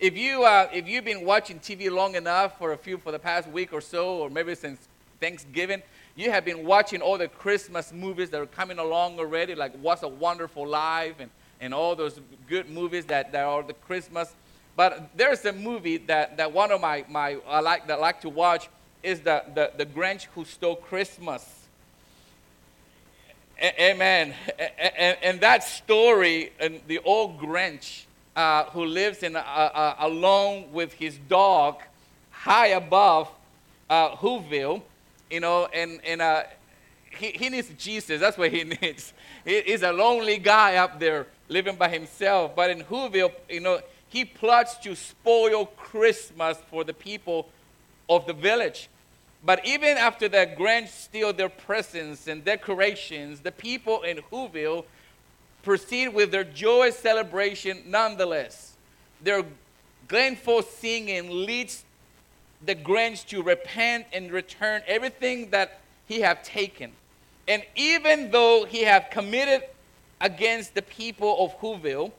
if you uh, if you've been watching TV long enough for a few for the past week or so, or maybe since Thanksgiving, you have been watching all the Christmas movies that are coming along already, like What's a Wonderful Life and, and all those good movies that, that are the Christmas. But there's a movie that, that one of my, my I like that I like to watch is the, the, the Grinch Who Stole Christmas. A- amen. And, and, that story, and the old Grinch uh, who lives in alone with his dog high above uh, Whoville, you know, and, and uh, he, he needs Jesus. That's what he needs. He, he's a lonely guy up there living by himself. But in Whoville, you know, he plots to spoil Christmas for the people of the village. But even after the Grinch steal their presents and decorations, the people in Whoville proceed with their joyous celebration nonetheless. Their gleeful singing leads the Grinch to repent and return everything that he have taken. And even though he have committed against the people of Whoville,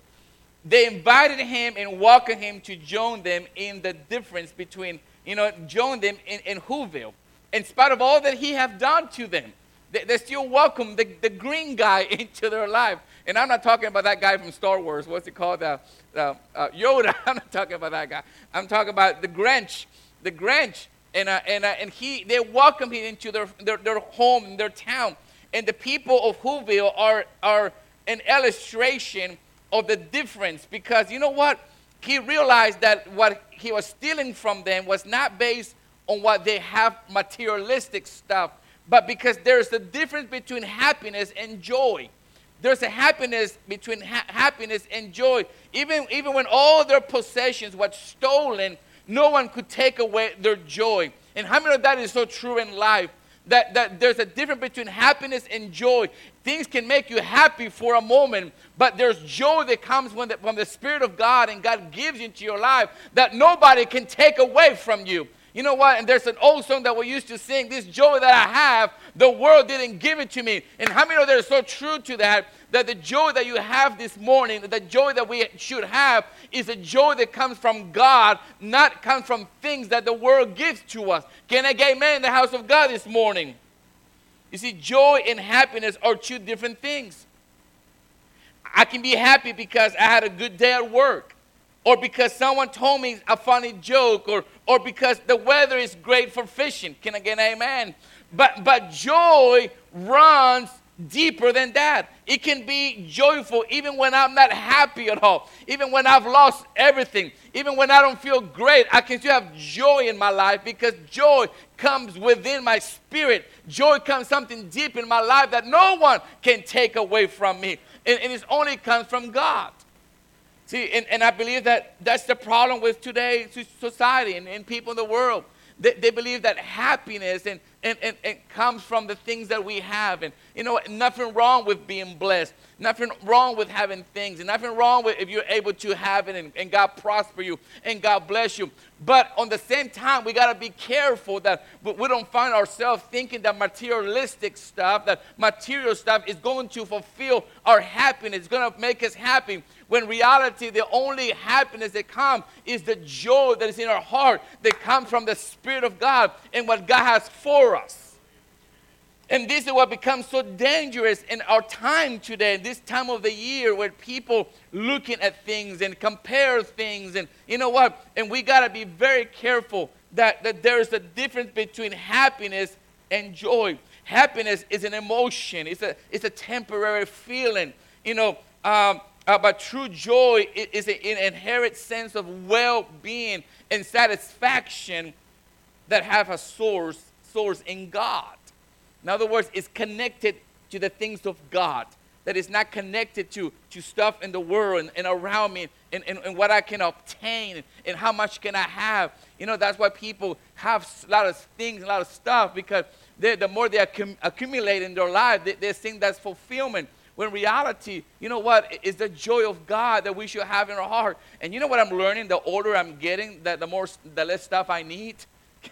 they invited him and welcomed him to join them in the difference between, you know, join them in, in Whoville. In spite of all that he have done to them, they, still welcome the, the green guy into their life. And I'm not talking about that guy from Star Wars. What's it called? Uh, uh, uh, Yoda. I'm not talking about that guy. I'm talking about the Grinch. The Grinch. And, uh, and, uh, and he, they welcome him into their, their, their home, their town. And the people of Whoville are, are an illustration of the difference because you know what? He realized that what he was stealing from them was not based on what they have materialistic stuff, but because there's a difference between happiness and joy. There's a happiness between ha- happiness and joy. Even, even when all their possessions were stolen, no one could take away their joy. And how many of that is so true in life? That, that there's a difference between happiness and joy. Things can make you happy for a moment, but there's joy that comes when the, from the Spirit of God and God gives into your life that nobody can take away from you. You know what? And there's an old song that we used to sing this joy that I have, the world didn't give it to me. And how many of that is so true to that? That the joy that you have this morning, the joy that we should have, is a joy that comes from God, not comes from things that the world gives to us. Can I get amen in the house of God this morning? You see, joy and happiness are two different things. I can be happy because I had a good day at work or because someone told me a funny joke, or, or because the weather is great for fishing. Can I get an amen? But, but joy runs deeper than that. It can be joyful even when I'm not happy at all, even when I've lost everything, even when I don't feel great. I can still have joy in my life because joy comes within my spirit. Joy comes something deep in my life that no one can take away from me. And, and it only comes from God. See, and, and I believe that that's the problem with today's society and, and people in the world. They, they believe that happiness and, and, and, and comes from the things that we have. And you know, nothing wrong with being blessed. Nothing wrong with having things. And nothing wrong with if you're able to have it and, and God prosper you and God bless you. But on the same time, we got to be careful that we don't find ourselves thinking that materialistic stuff, that material stuff is going to fulfill our happiness, going to make us happy. When reality, the only happiness that comes is the joy that is in our heart that comes from the Spirit of God and what God has for us. And this is what becomes so dangerous in our time today, this time of the year where people looking at things and compare things. And you know what? And we got to be very careful that, that there is a difference between happiness and joy. Happiness is an emotion, it's a, it's a temporary feeling. You know, um, uh, but true joy is an inherent sense of well being and satisfaction that have a source, source in God. In other words, it's connected to the things of God, that is not connected to, to stuff in the world and, and around me and, and, and, what I can obtain and how much can I have. You know, that's why people have a lot of things, a lot of stuff, because the more they accum- accumulate in their life, they, they think that's fulfillment. When reality, you know what, is the joy of God that we should have in our heart. And you know what I'm learning? The older I'm getting, that the more, the less stuff I need.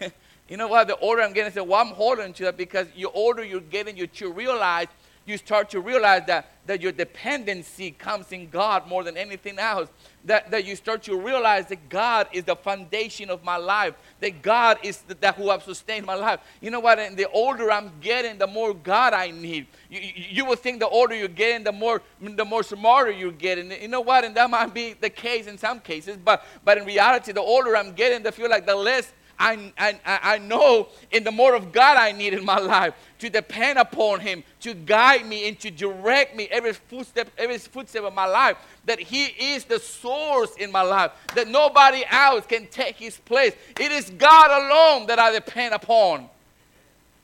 you know what? The older I'm getting, so well, I'm holding to that because the older you're getting, you to realize you start to realize that, that your dependency comes in God more than anything else. That, that you start to realize that God is the foundation of my life, that God is the, that who have sustained my life. You know what? And the older I'm getting, the more God I need. You, you, you will think the older you're getting, the more the more smarter you're getting. You know what? And that might be the case in some cases, but but in reality, the older I'm getting, the feel like the less I, I, I know in the more of God I need in my life to depend upon Him, to guide me and to direct me every footstep, every footstep of my life. That He is the source in my life, that nobody else can take His place. It is God alone that I depend upon.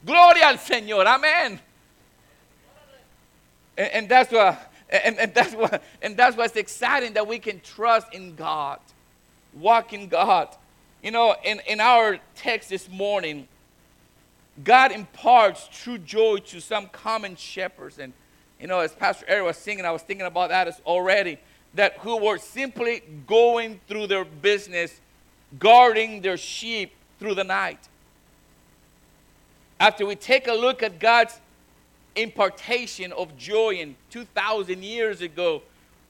Gloria al Señor. Amen. And, and that's what and, and that's what and that's what's exciting that we can trust in God, walk in God. You know, in, in our text this morning, God imparts true joy to some common shepherds. And, you know, as Pastor Eric was singing, I was thinking about that as already, that who were simply going through their business, guarding their sheep through the night. After we take a look at God's impartation of joy in 2,000 years ago,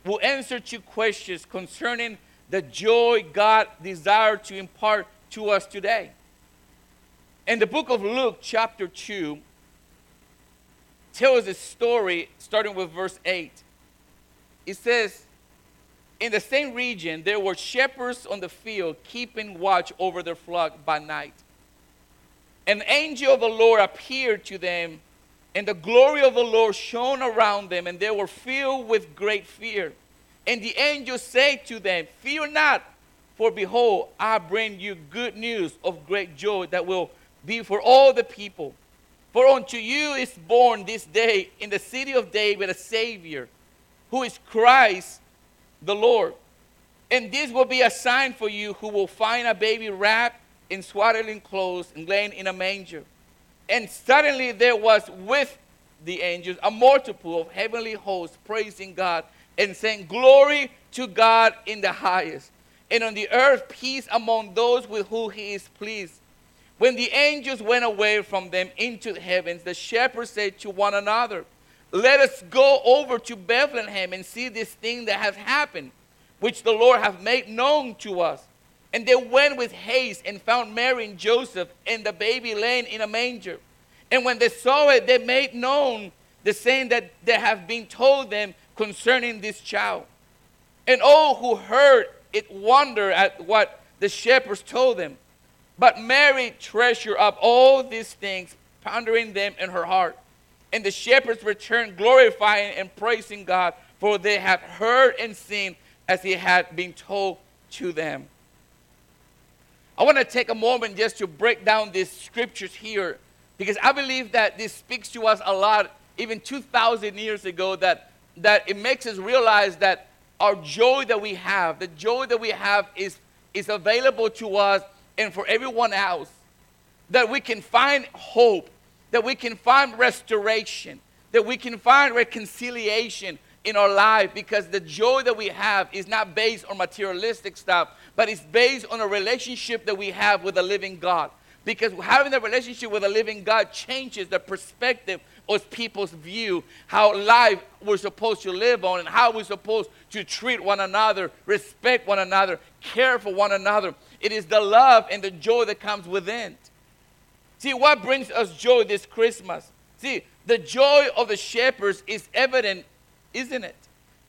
we'll answer two questions concerning the joy God desired to impart to us today. In the book of Luke, chapter 2, tells a story starting with verse 8. It says, In the same region, there were shepherds on the field keeping watch over their flock by night. An angel of the Lord appeared to them, and the glory of the Lord shone around them, and they were filled with great fear. And the angel said to them, Fear not, for behold, I bring you good news of great joy that will be for all the people. For unto you is born this day in the city of David a Savior, who is Christ the Lord. And this will be a sign for you who will find a baby wrapped in swaddling clothes and laying in a manger. And suddenly there was with the angels a multitude of heavenly hosts praising God and saying, Glory to God in the highest, and on the earth peace among those with whom he is pleased. When the angels went away from them into the heavens, the shepherds said to one another, Let us go over to Bethlehem and see this thing that has happened, which the Lord hath made known to us. And they went with haste and found Mary and Joseph and the baby laying in a manger. And when they saw it, they made known the saying that they have been told them concerning this child. And all who heard it wondered at what the shepherds told them. But Mary treasured up all these things, pondering them in her heart. And the shepherds returned, glorifying and praising God, for they had heard and seen as he had been told to them. I want to take a moment just to break down these scriptures here because I believe that this speaks to us a lot, even 2,000 years ago, that that it makes us realize that our joy that we have, the joy that we have is, is available to us and for everyone else. That we can find hope, that we can find restoration, that we can find reconciliation in our life because the joy that we have is not based on materialistic stuff, but it's based on a relationship that we have with a living God. Because having a relationship with a living God changes the perspective of people's view, how life we're supposed to live on, and how we're supposed to treat one another, respect one another, care for one another. It is the love and the joy that comes within. See, what brings us joy this Christmas? See, the joy of the shepherds is evident, isn't it?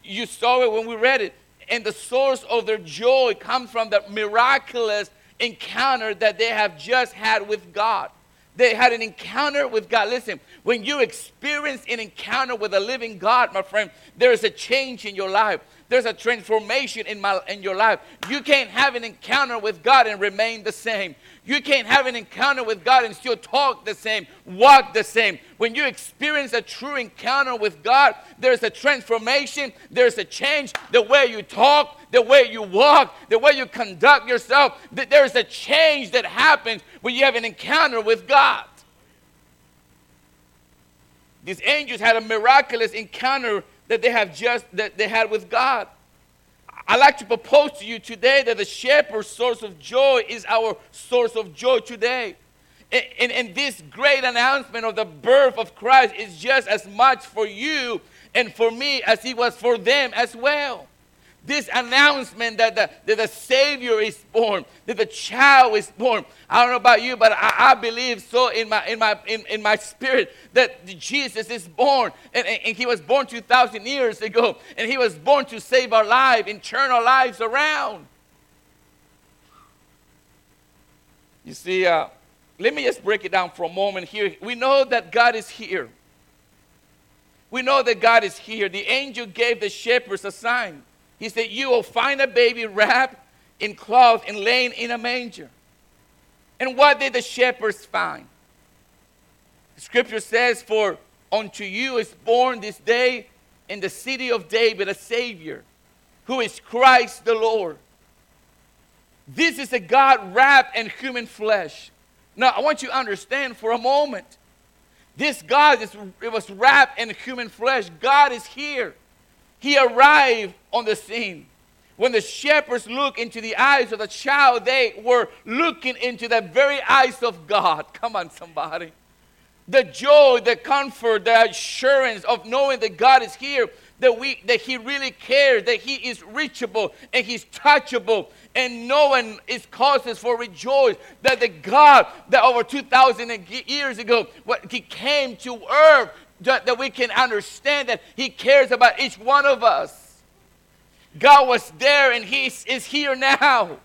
You saw it when we read it. And the source of their joy comes from the miraculous encounter that they have just had with God. They had an encounter with God. Listen, when you experience an encounter with a living God, my friend, there is a change in your life. There's a transformation in, my, in your life. You can't have an encounter with God and remain the same. You can't have an encounter with God and still talk the same, walk the same. When you experience a true encounter with God, there's a transformation, there's a change. The way you talk, the way you walk, the way you conduct yourself, there's a change that happens you have an encounter with God. These angels had a miraculous encounter that they have just that they had with God. I'd like to propose to you today that the shepherd's source of joy is our source of joy today. And, and, this great announcement of the birth of Christ is just as much for you and for me as it was for them as well. This announcement that the, that the Savior is born, that the child is born. I don't know about you, but I, I believe so in my, in, my, in, in my spirit that Jesus is born. And, and, and he was born 2,000 years ago. And he was born to save our life and turn our lives around. You see, uh, let me just break it down for a moment here. We know that God is here. We know that God is here. The angel gave the shepherds a sign. He said, You will find a baby wrapped in cloth and laying in a manger. And what did the shepherds find? The scripture says, For unto you is born this day in the city of David a Savior, who is Christ the Lord. This is a God wrapped in human flesh. Now, I want you to understand for a moment. This God is, it was wrapped in human flesh. God is here. He arrived on the scene. When the shepherds looked into the eyes of the child, they were looking into the very eyes of God. Come on, somebody. The joy, the comfort, the assurance of knowing that God is here, that, we, that He really cares, that He is reachable and He's touchable, and no one is causes for rejoice that the God that over 2,000 years ago, what He came to earth, that, we can understand that He cares about each one of us. God was there and He is here now.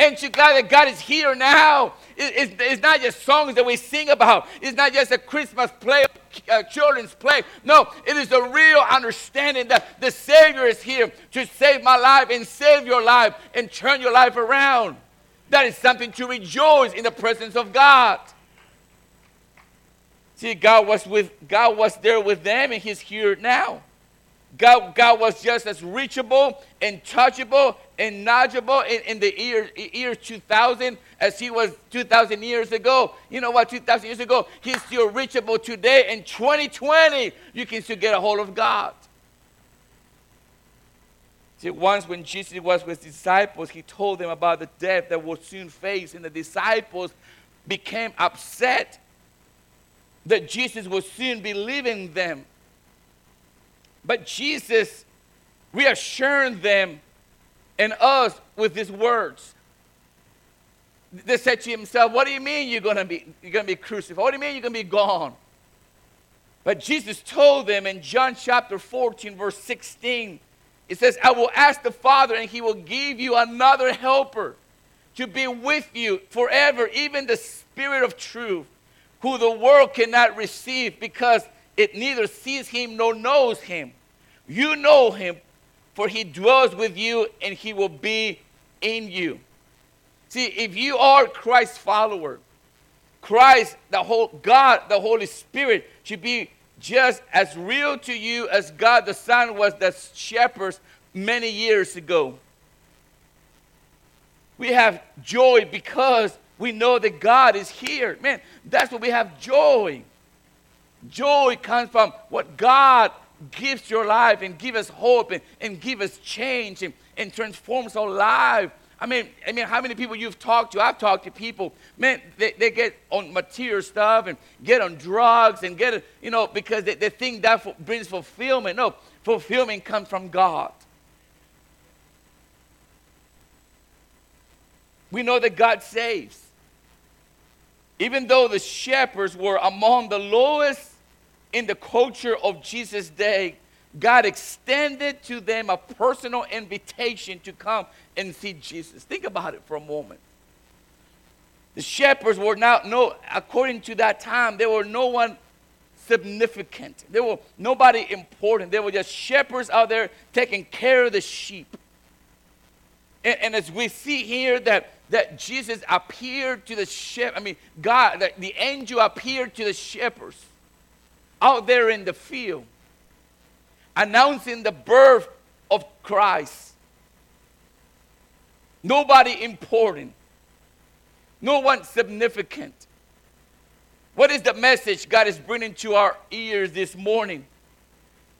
And you glad that God is here now? It's, it's not just songs that we sing about. It's not just a Christmas play, uh, children's play. No, it is a real understanding that the Savior is here to save my life and save your life and turn your life around. That is something to rejoice in the presence of God. See, God was with God was there with them and He's here now. God, God was just as reachable and touchable and knowledgeable in, in the year, year 2000 as he was 2,000 years ago. You know what? 2,000 years ago, he's still reachable today. In 2020, you can still get a hold of God. See, once when Jesus was with his disciples, he told them about the death that would soon face, and the disciples became upset that Jesus would soon be leaving them. But Jesus reassured them and us with his words. They said to himself, What do you mean you're gonna be you're gonna be crucified? What do you mean you're gonna be gone? But Jesus told them in John chapter 14, verse 16, it says, I will ask the Father, and he will give you another helper to be with you forever, even the Spirit of truth, who the world cannot receive because it neither sees him nor knows him. You know him, for he dwells with you and he will be in you. See, if you are Christ's follower, Christ, the whole God, the Holy Spirit should be just as real to you as God the Son was the shepherds many years ago. We have joy because we know that God is here. Man, that's what we have joy. Joy comes from what God gives your life and give us hope and, and give us change and, and transforms our life. I mean, I mean, how many people you've talked to? I've talked to people, man, they, they get on material stuff and get on drugs and get, you know, because they, they think that brings fulfillment. No, fulfillment comes from God. We know that God saves. Even though the shepherds were among the lowest in the culture of Jesus' day, God extended to them a personal invitation to come and see Jesus. Think about it for a moment. The shepherds were not no according to that time, there were no one significant. There were nobody important. They were just shepherds out there taking care of the sheep. And, and as we see here that, that Jesus appeared to the shepherd, I mean, God, the, the angel appeared to the shepherds out there in the field announcing the birth of Christ. Nobody important. No one significant. What is the message God is bringing to our ears this morning?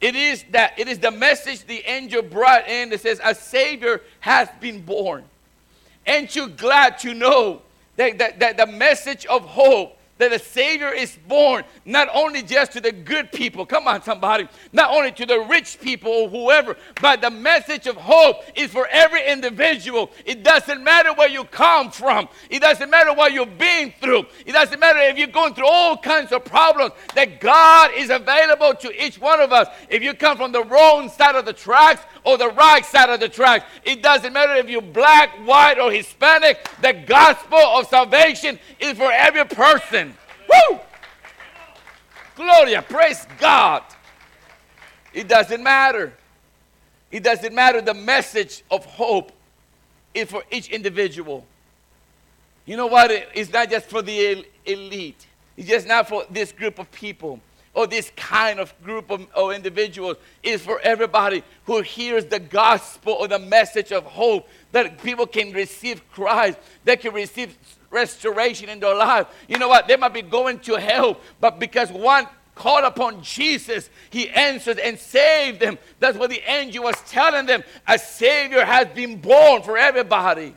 It is that it is the message the angel brought in that says a savior has been born. Aren't you glad to know that, that, that the message of hope that a Savior is born not only just to the good people, come on, somebody, not only to the rich people or whoever, but the message of hope is for every individual. It doesn't matter where you come from, it doesn't matter what you've been through, it doesn't matter if you're going through all kinds of problems, that God is available to each one of us. If you come from the wrong side of the tracks or the right side of the tracks, it doesn't matter if you're black, white, or Hispanic, the gospel of salvation is for every person. Woo! Gloria, praise God. It doesn't matter. It doesn't matter. The message of hope is for each individual. You know what? It's not just for the elite, it's just not for this group of people or this kind of group of, of individuals. It's for everybody who hears the gospel or the message of hope that people can receive Christ, they can receive restoration in their life. You know what? They might be going to hell, but because one called upon Jesus, he answered and saved them. That's what the angel was telling them. A Savior has been born for everybody.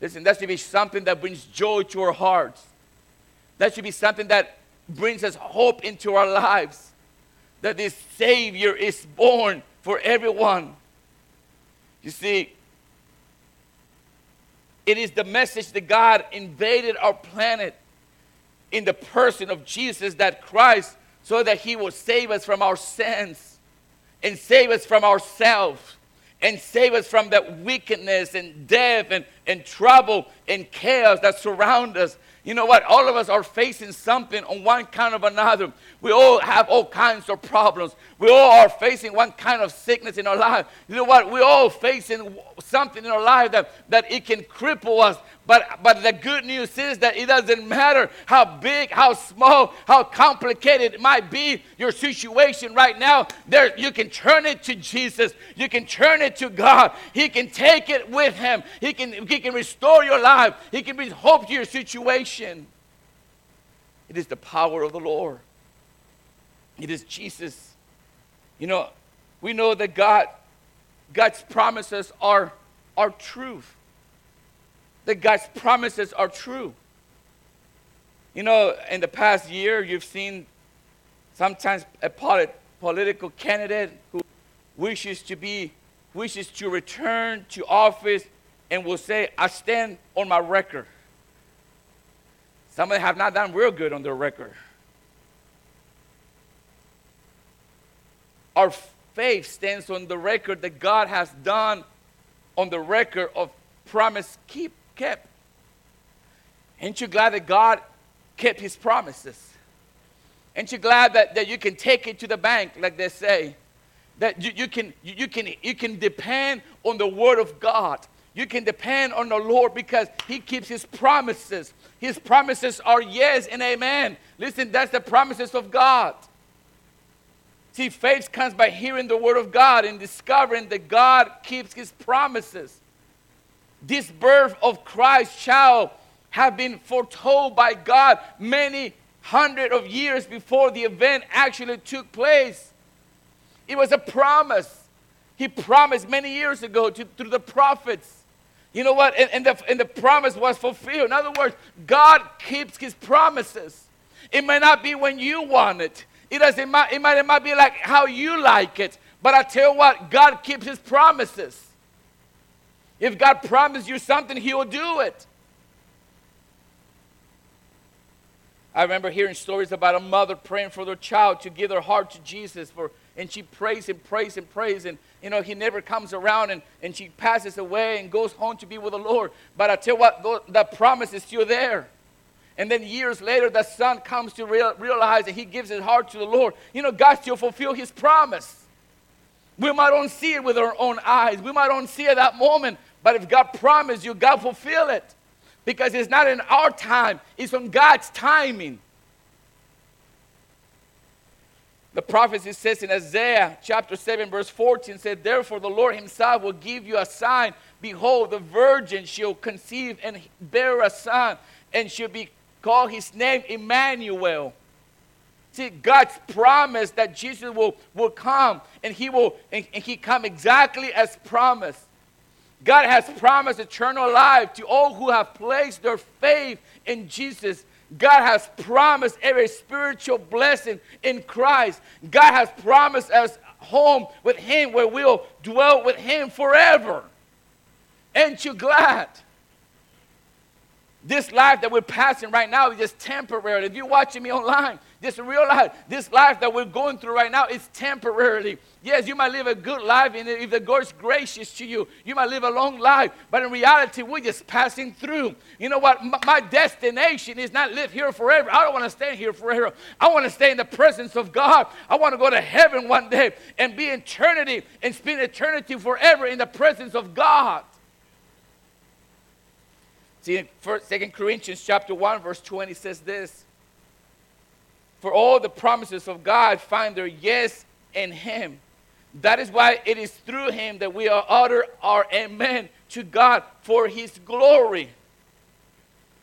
Listen, that should be something that brings joy to our hearts. That should be something that brings us hope into our lives. That this Savior is born for everyone. You see, it is the message that God invaded our planet in the person of Jesus, that Christ, so that He will save us from our sins and save us from ourselves and save us from that wickedness and death and, and trouble and chaos that surround us you know what? All of us are facing something on one kind of another. We all have all kinds of problems. We all are facing one kind of sickness in our life. You know what? We're all facing something in our life that, that it can cripple us. But, but the good news is that it doesn't matter how big, how small, how complicated it might be your situation right now. There, you can turn it to Jesus. You can turn it to God. He can take it with Him. He can, he can restore your life. He can bring hope to your situation. It is the power of the Lord. It is Jesus. You know, we know that God, God's promises are, are truth that God's promises are true. You know, in the past year, you've seen sometimes a polit- political candidate who wishes to be, wishes to return to office and will say, I stand on my record. Some of them have not done real good on their record. Our faith stands on the record that God has done on the record of promise keep kept. Ain't you glad that God kept his promises? Ain't you glad that, that you can take it to the bank, like they say? That you, you, can, you, you, can, you can depend on the word of God. You can depend on the Lord because he keeps his promises. His promises are yes and amen. Listen, that's the promises of God. See, faith comes by hearing the word of God and discovering that God keeps his promises this birth of Christ shall have been foretold by God many hundred of years before the event actually took place. It was a promise. He promised many years ago to, through the prophets. You know what? And, and, the, and the promise was fulfilled. In other words, God keeps his promises. It may not be when you want it. It, doesn't, it, might, it, might, it might be like how you like it. But I tell you what, God keeps his promises. If God promised you something, He will do it. I remember hearing stories about a mother praying for their child to give their heart to Jesus for and she prays and prays and prays and you know he never comes around and, and she passes away and goes home to be with the Lord. But I tell you what, the promise is still there. And then years later, the son comes to real, realize that he gives his heart to the Lord. You know, God still fulfill his promise. We might not see it with our own eyes. We might not see it that moment, but if God promised you, God fulfill it. Because it's not in our time, it's on God's timing. The prophecy says in Isaiah chapter 7, verse 14, said, Therefore the Lord himself will give you a sign. Behold, the virgin shall conceive and bear a son, and shall be called his name Emmanuel. See, God's promise that Jesus will, will come and he will and, and he come exactly as promised. God has promised eternal life to all who have placed their faith in Jesus. God has promised every spiritual blessing in Christ. God has promised us home with Him where we'll dwell with Him forever. Ain't you glad? This life that we're passing right now is just temporary. If you're watching me online, just realize this life that we're going through right now is temporarily. Yes, you might live a good life, and if the God's gracious to you, you might live a long life. But in reality, we're just passing through. You know what? My destination is not live here forever. I don't want to stay here forever. I want to stay in the presence of God. I want to go to heaven one day and be eternity and spend eternity forever in the presence of God. See, 2 Corinthians chapter 1, verse 20 says this. For all the promises of God find their yes in him. That is why it is through him that we are utter our amen to God for his glory.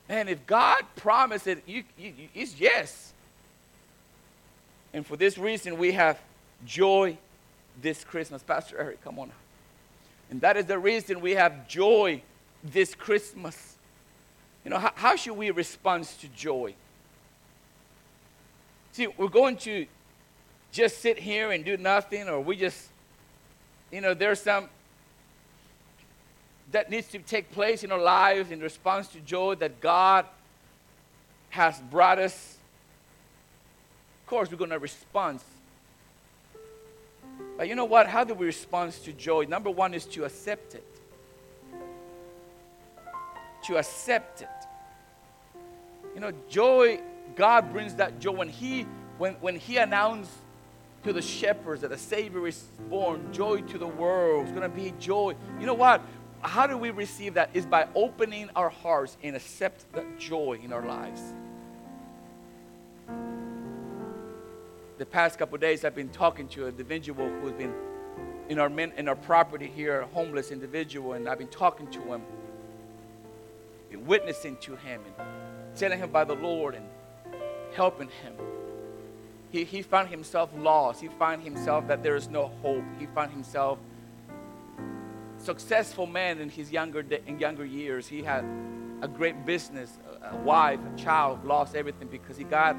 And if God promised it, you, you, it's yes. And for this reason, we have joy this Christmas. Pastor Eric, come on. And that is the reason we have joy this Christmas. You know, how, how should we respond to joy? See, we're going to just sit here and do nothing, or we just, you know, there's some that needs to take place in our lives in response to joy that God has brought us. Of course, we're going to respond. But you know what? How do we respond to joy? Number one is to accept it to accept it. You know, joy, God brings that joy. When He, when, when He announced to the shepherds that a Savior is born, joy to the world, it's going to be joy. You know what? How do we receive that? Is by opening our hearts and accept that joy in our lives. The past couple days, I've been talking to an individual who's been in our, in our property here, a homeless individual, and I've been talking to him and witnessing to him and telling him by the Lord and helping him. He, he found himself lost. He found himself that there is no hope. He found himself successful man in his younger in younger years. He had a great business, a, wife, a child, lost everything because he got.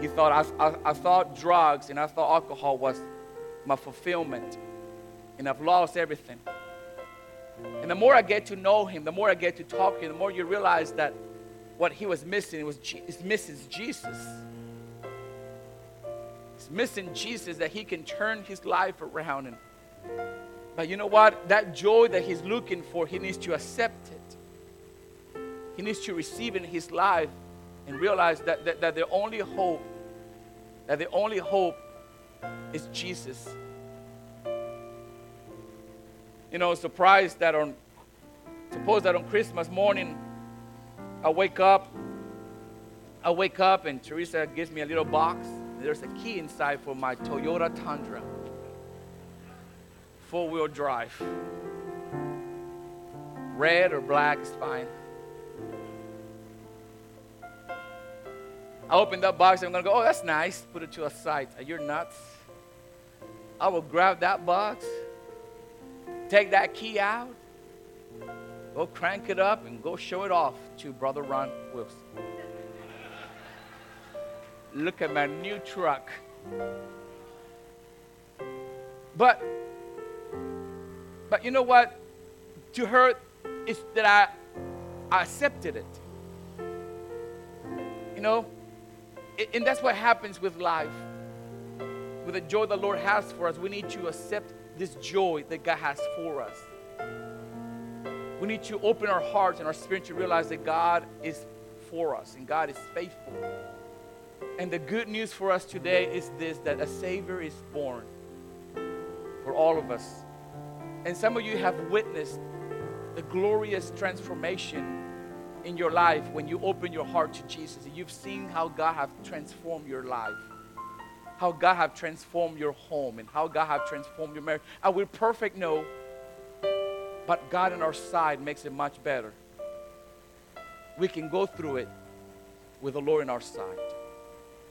He thought I, I, I thought drugs and I thought alcohol was my fulfillment, and I've lost everything. And the more I get to know him, the more I get to talk to him, the more you realize that what he was missing was is missing Jesus. He's missing Jesus that he can turn his life around. And, but you know what? That joy that he's looking for, he needs to accept it. He needs to receive in his life and realize that, that, that the only hope, that the only hope is Jesus you know, surprised that on, suppose that on Christmas morning, I wake up, I wake up and Teresa gives me a little box. There's a key inside for my Toyota Tundra, four wheel drive. Red or black is fine. I open that box, and I'm gonna go, oh, that's nice. Put it to a side. Are you nuts? I will grab that box take that key out, go crank it up, and go show it off to Brother Ron Wilson. Look at my new truck. But, but you know what? To her, it's that I, I accepted it. You know, and that's what happens with life. With the joy the Lord has for us, we need to accept this joy that God has for us. We need to open our hearts and our spirit to realize that God is for us and God is faithful. And the good news for us today is this that a Savior is born for all of us. And some of you have witnessed the glorious transformation in your life when you open your heart to Jesus. You've seen how God has transformed your life how God have transformed your home and how God have transformed your marriage. Are we perfect? No. But God on our side makes it much better. We can go through it with the Lord on our side.